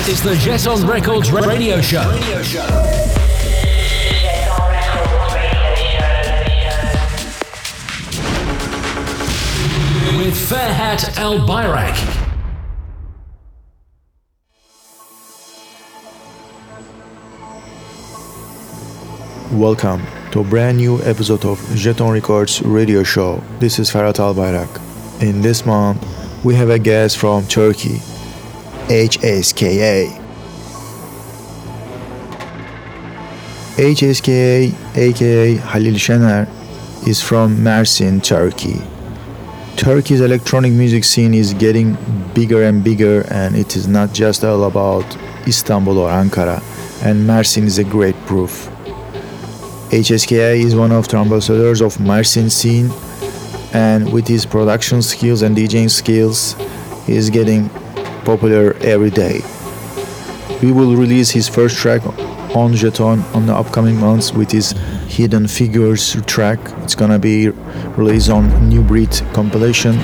This is the Jeton Records radio show. With Ferhat Albayrak. Welcome to a brand new episode of Jeton Records radio show. This is Ferhat Albayrak. In this month, we have a guest from Turkey, HSKA. HSKA, aka Halil Şener, is from Mersin, Turkey. Turkey's electronic music scene is getting bigger and bigger, and it is not just all about Istanbul or Ankara, and Mersin is a great proof. HSKA is one of the ambassadors of Mersin scene, and with his production skills and DJing skills, he is getting popular every day. We will release his first track on Jeton on the upcoming months with his Hidden Figures track. It's gonna be released on New Breed compilation,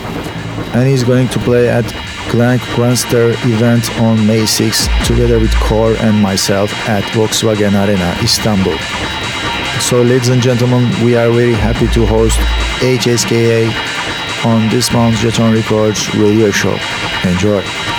and he's going to play at Glenn Grandster event on May 6 together with Core and myself at Volkswagen Arena, Istanbul. So, ladies and gentlemen, we are very happy to host HSKA on this month's Jeton Records radio show. Enjoy.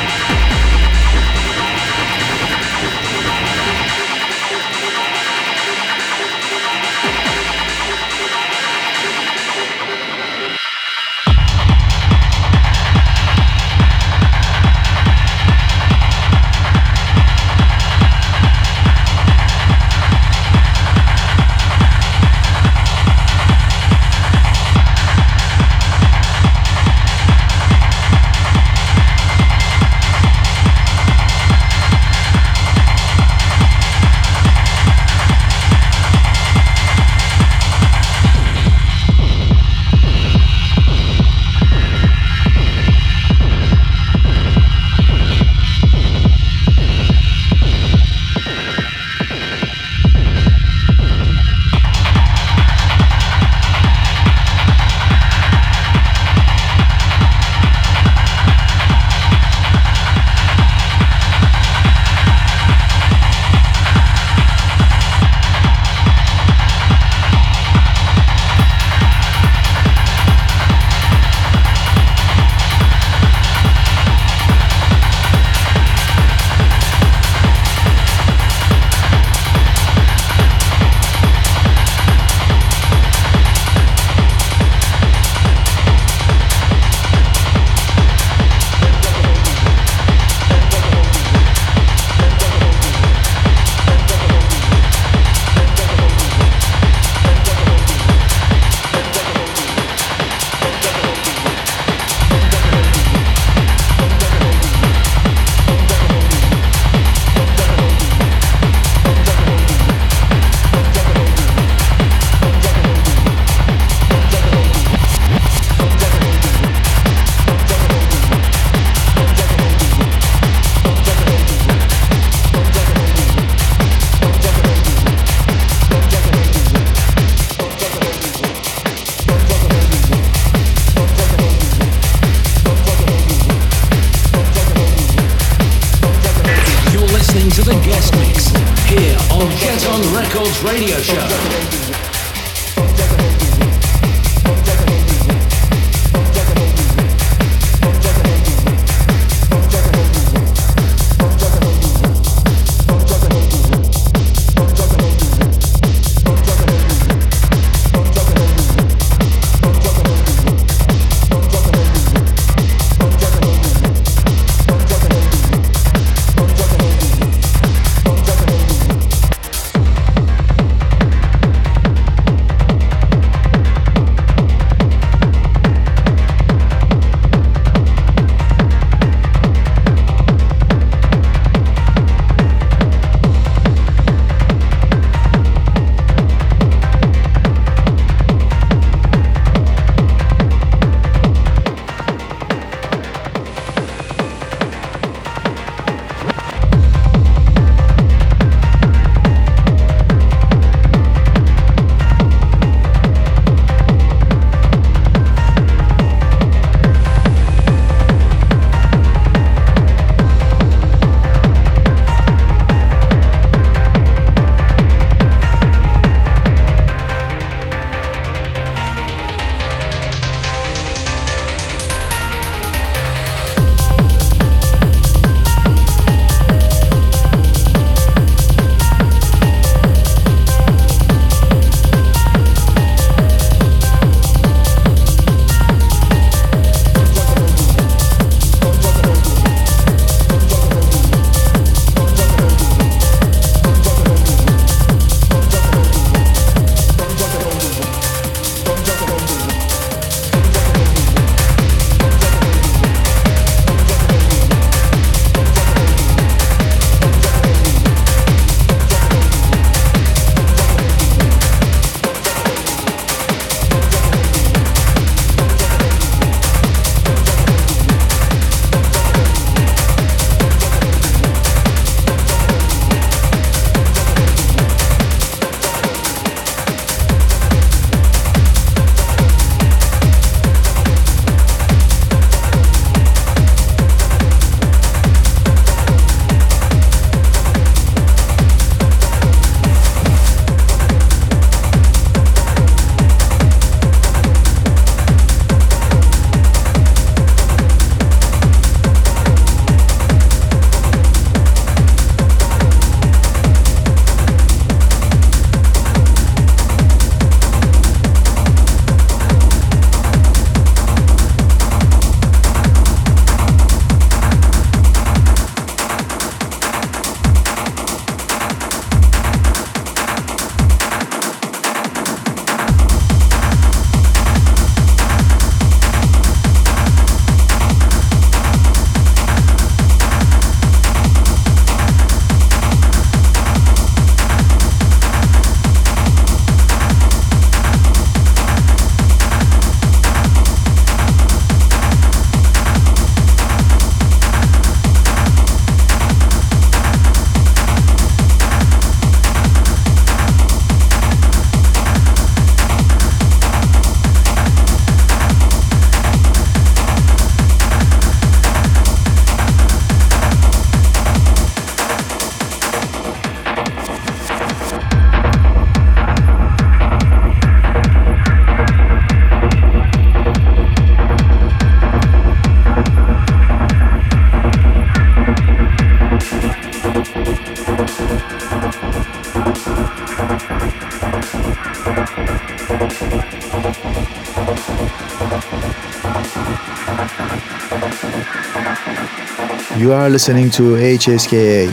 You are listening to HSKA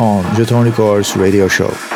on Jeton Records radio show.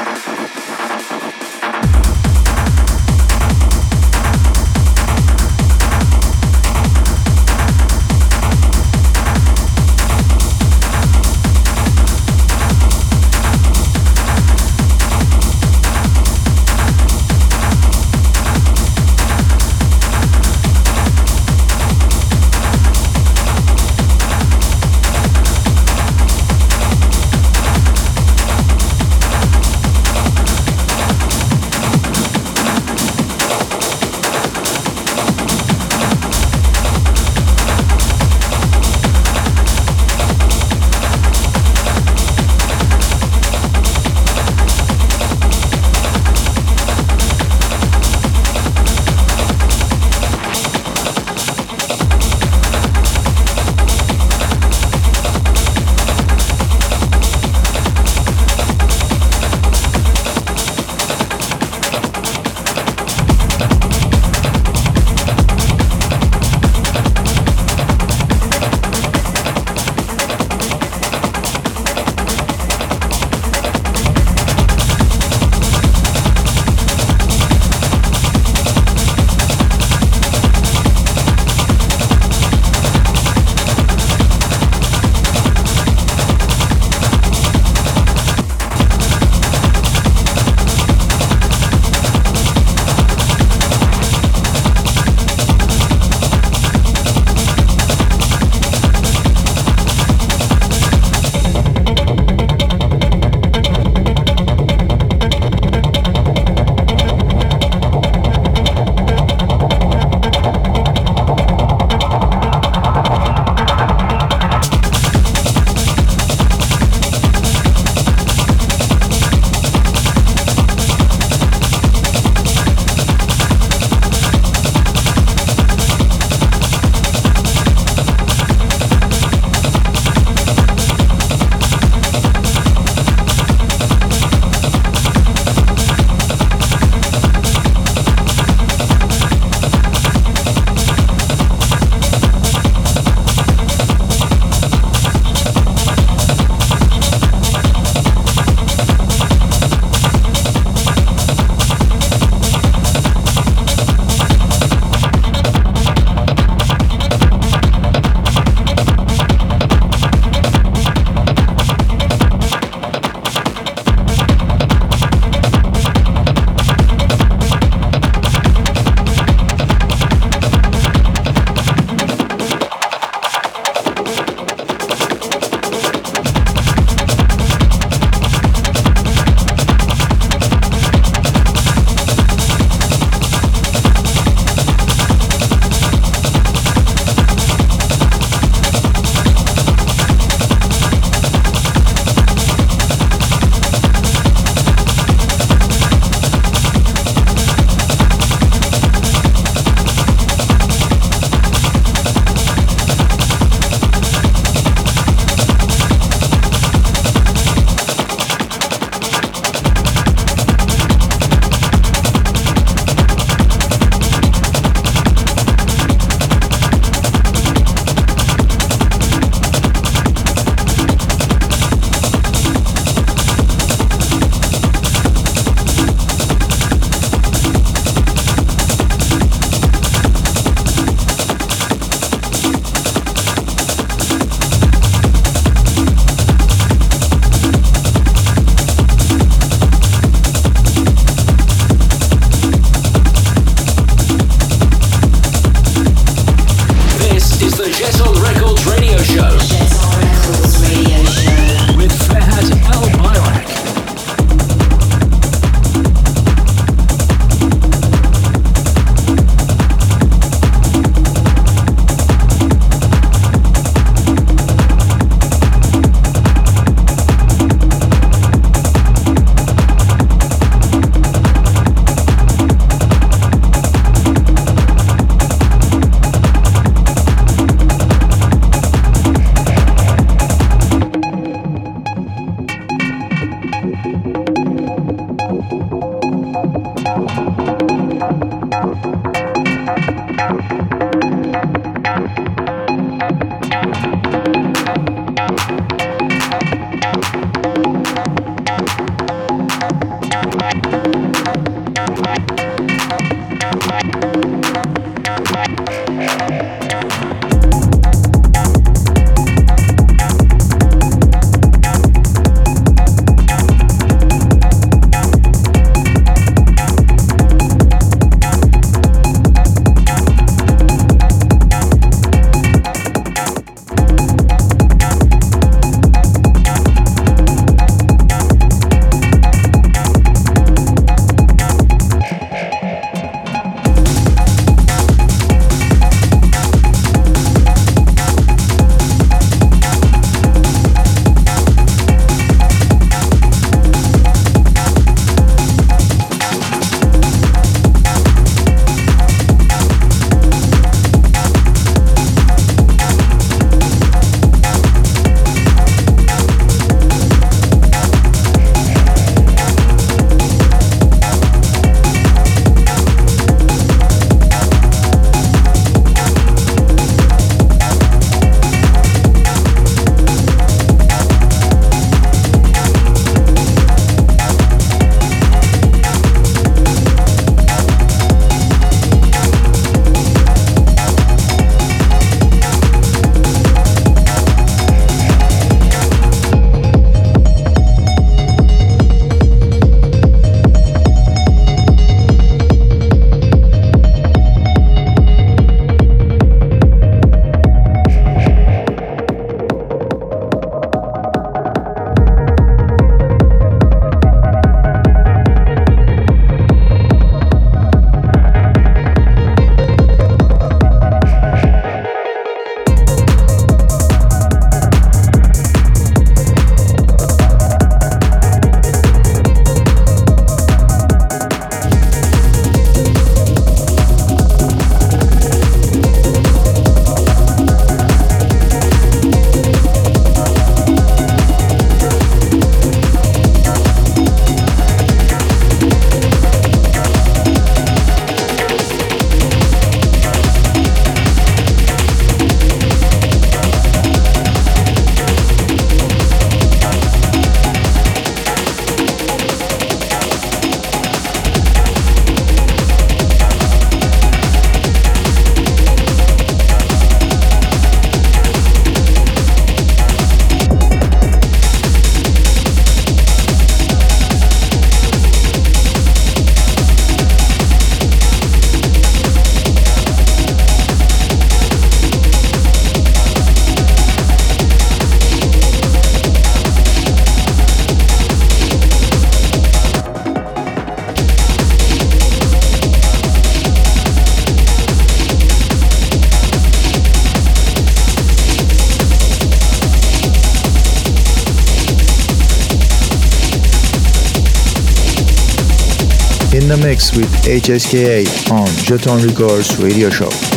Mix with HSKA on Jeton Records radio show.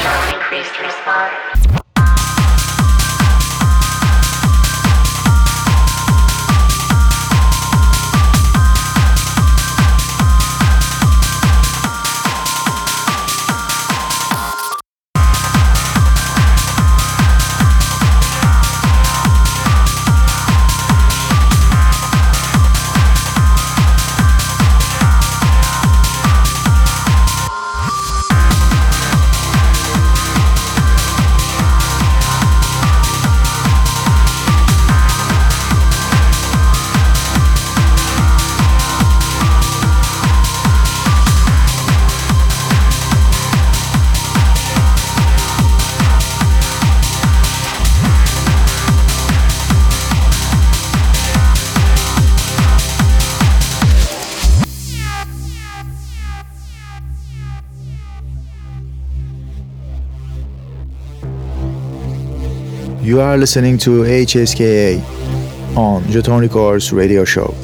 show increased response. You are listening to HSKA on Jeton Records radio show.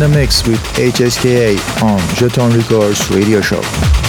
The mix with HSKA on Jeton Records radio show.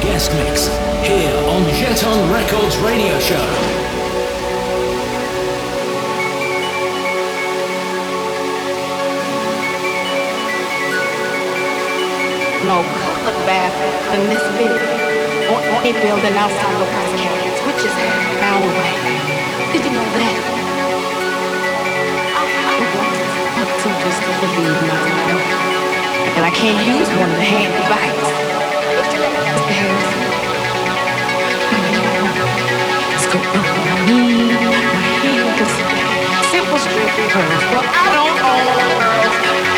Guest mix here on Jeton Records Radio Show. no color bath in this video. Only building outside the West Carrots, which is down the way. Did you know that? I want to just my and I can't use one of the hand devices. Simple strip curves. Well, I don't own girls.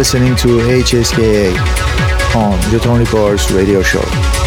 Listening to HSKA on Jeton Records Radio Show.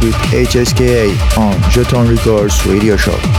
With HSKA on Jeton Records radio show.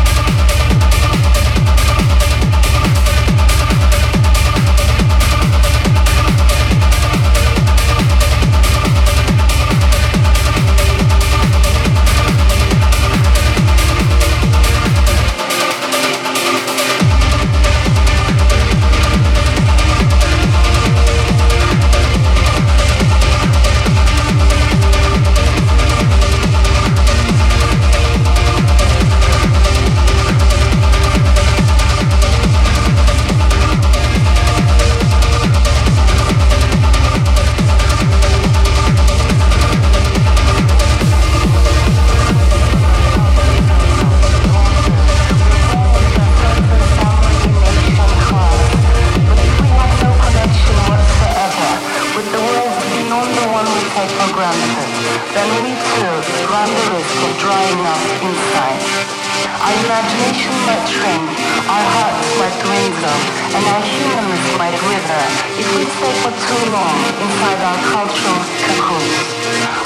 Might wither if we stay for too long inside our cultural cocoons.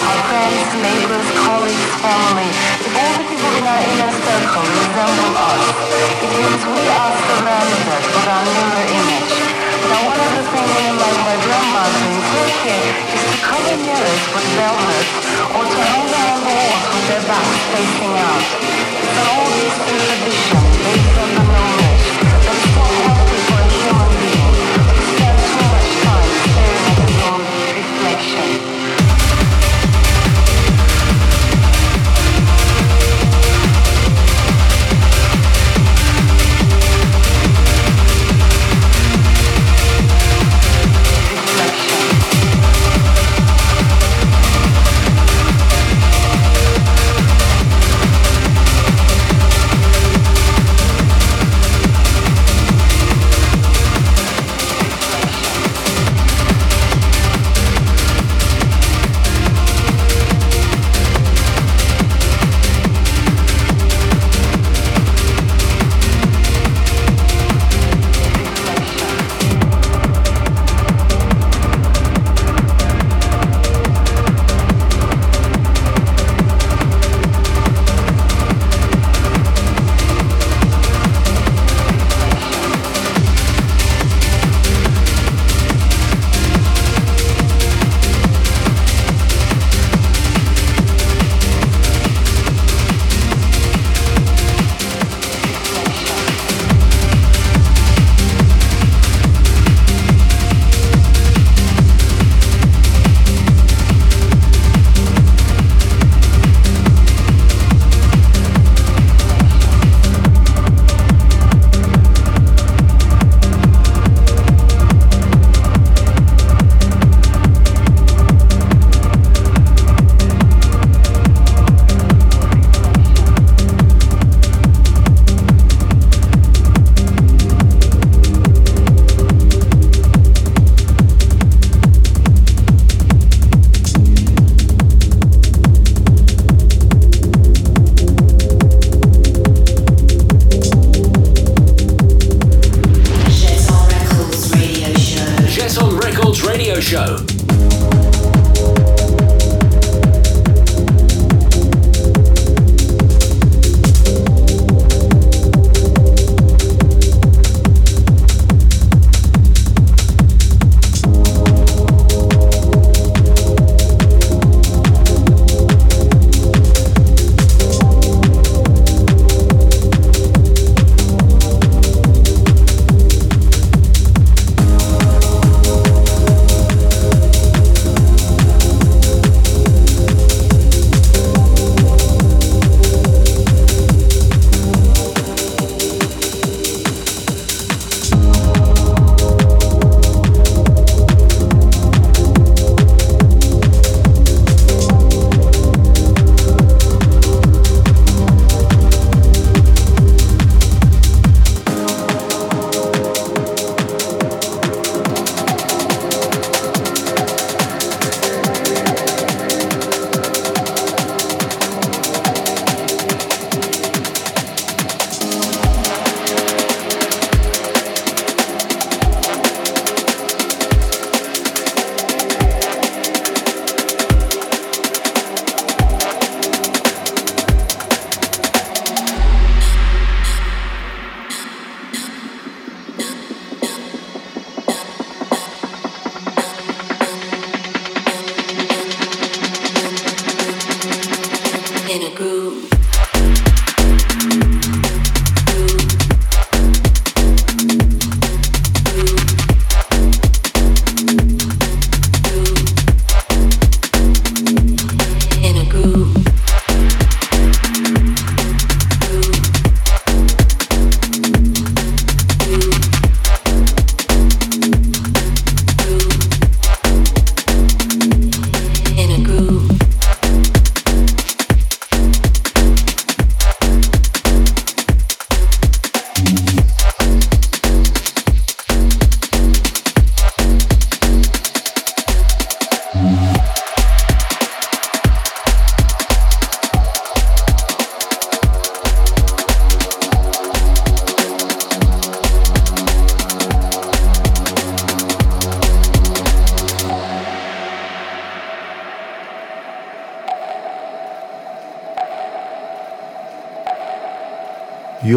Our friends, neighbors, colleagues, family, if all the people in our inner circle resemble us, it means we are surrounded with our mirror image. Now one of the things women like my grandmother in Turkey is to cover mirrors with velvet or to hang them on the walls with their backs facing out. It's an old Eastern tradition based on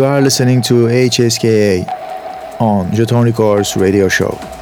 You are listening to HSKA on Jeton Records radio show.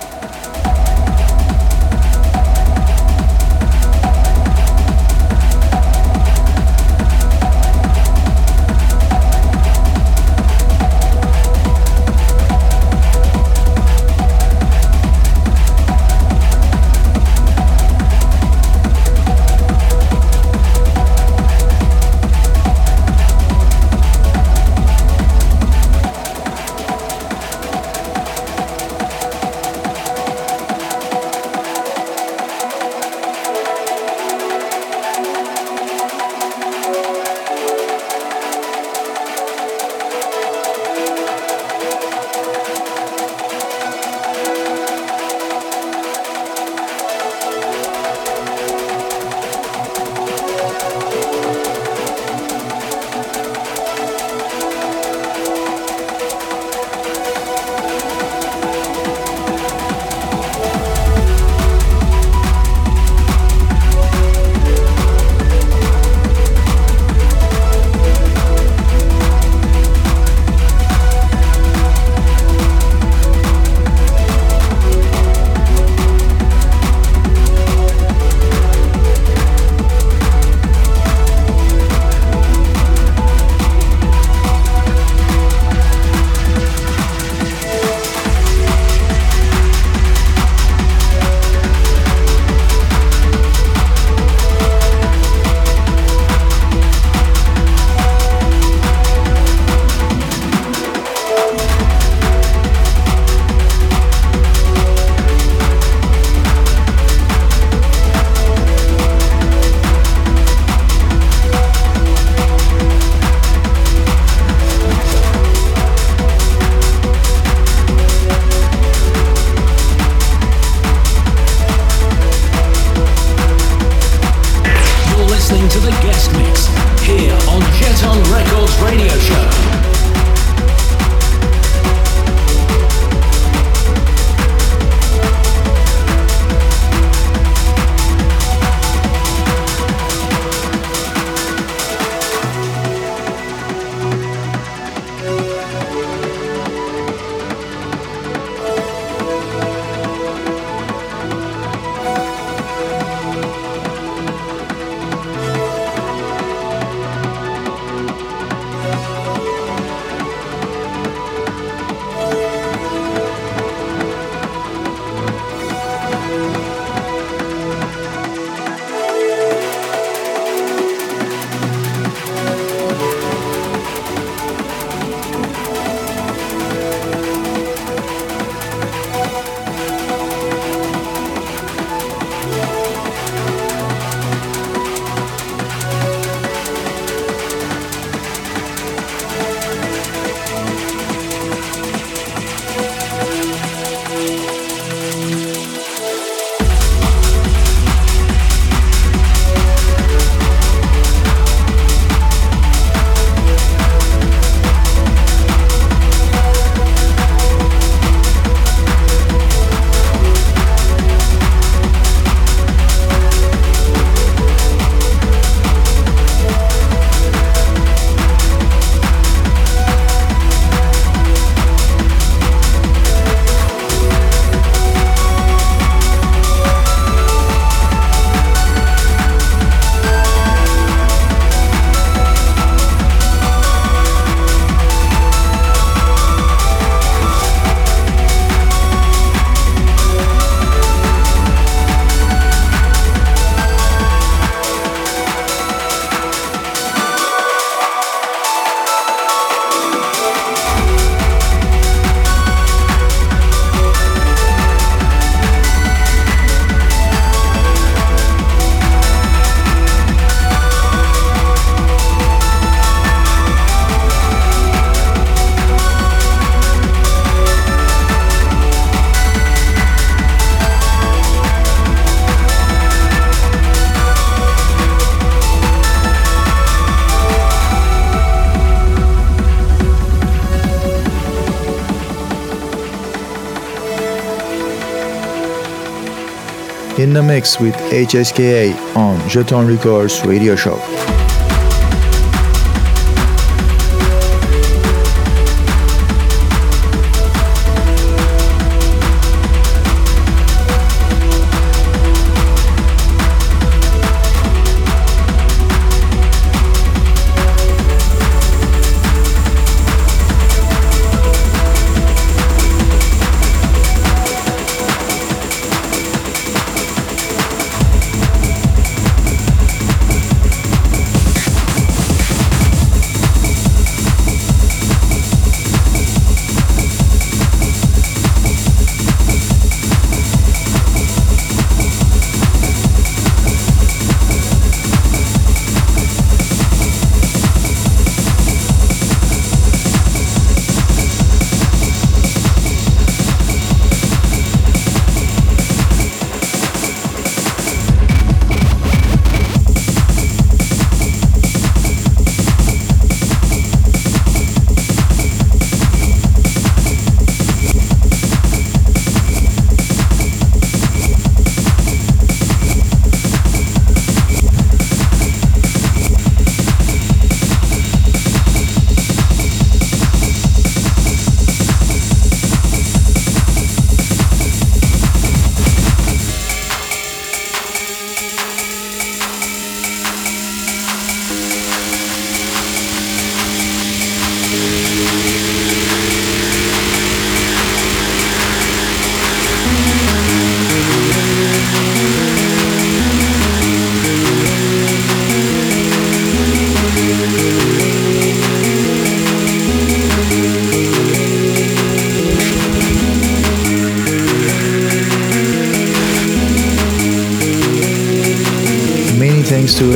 In the mix with HSKA on Jeton Records radio show.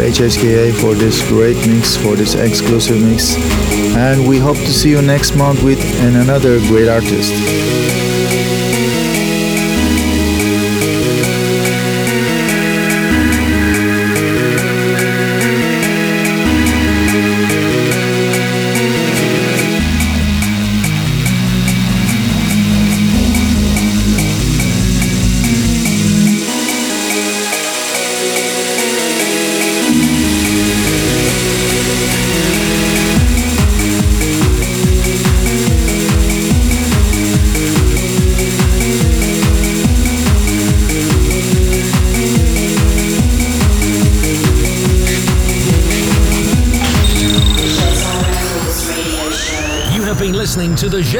To HSKA for this great mix, for this exclusive mix. And we hope to see you next month with another great artist.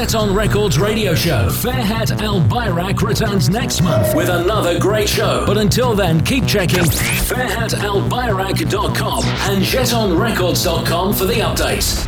The Jeton Records radio show. Ferhat Albayrak returns next month with another great show. But until then, keep checking ferhatalbayrak.com and jetonrecords.com for the updates.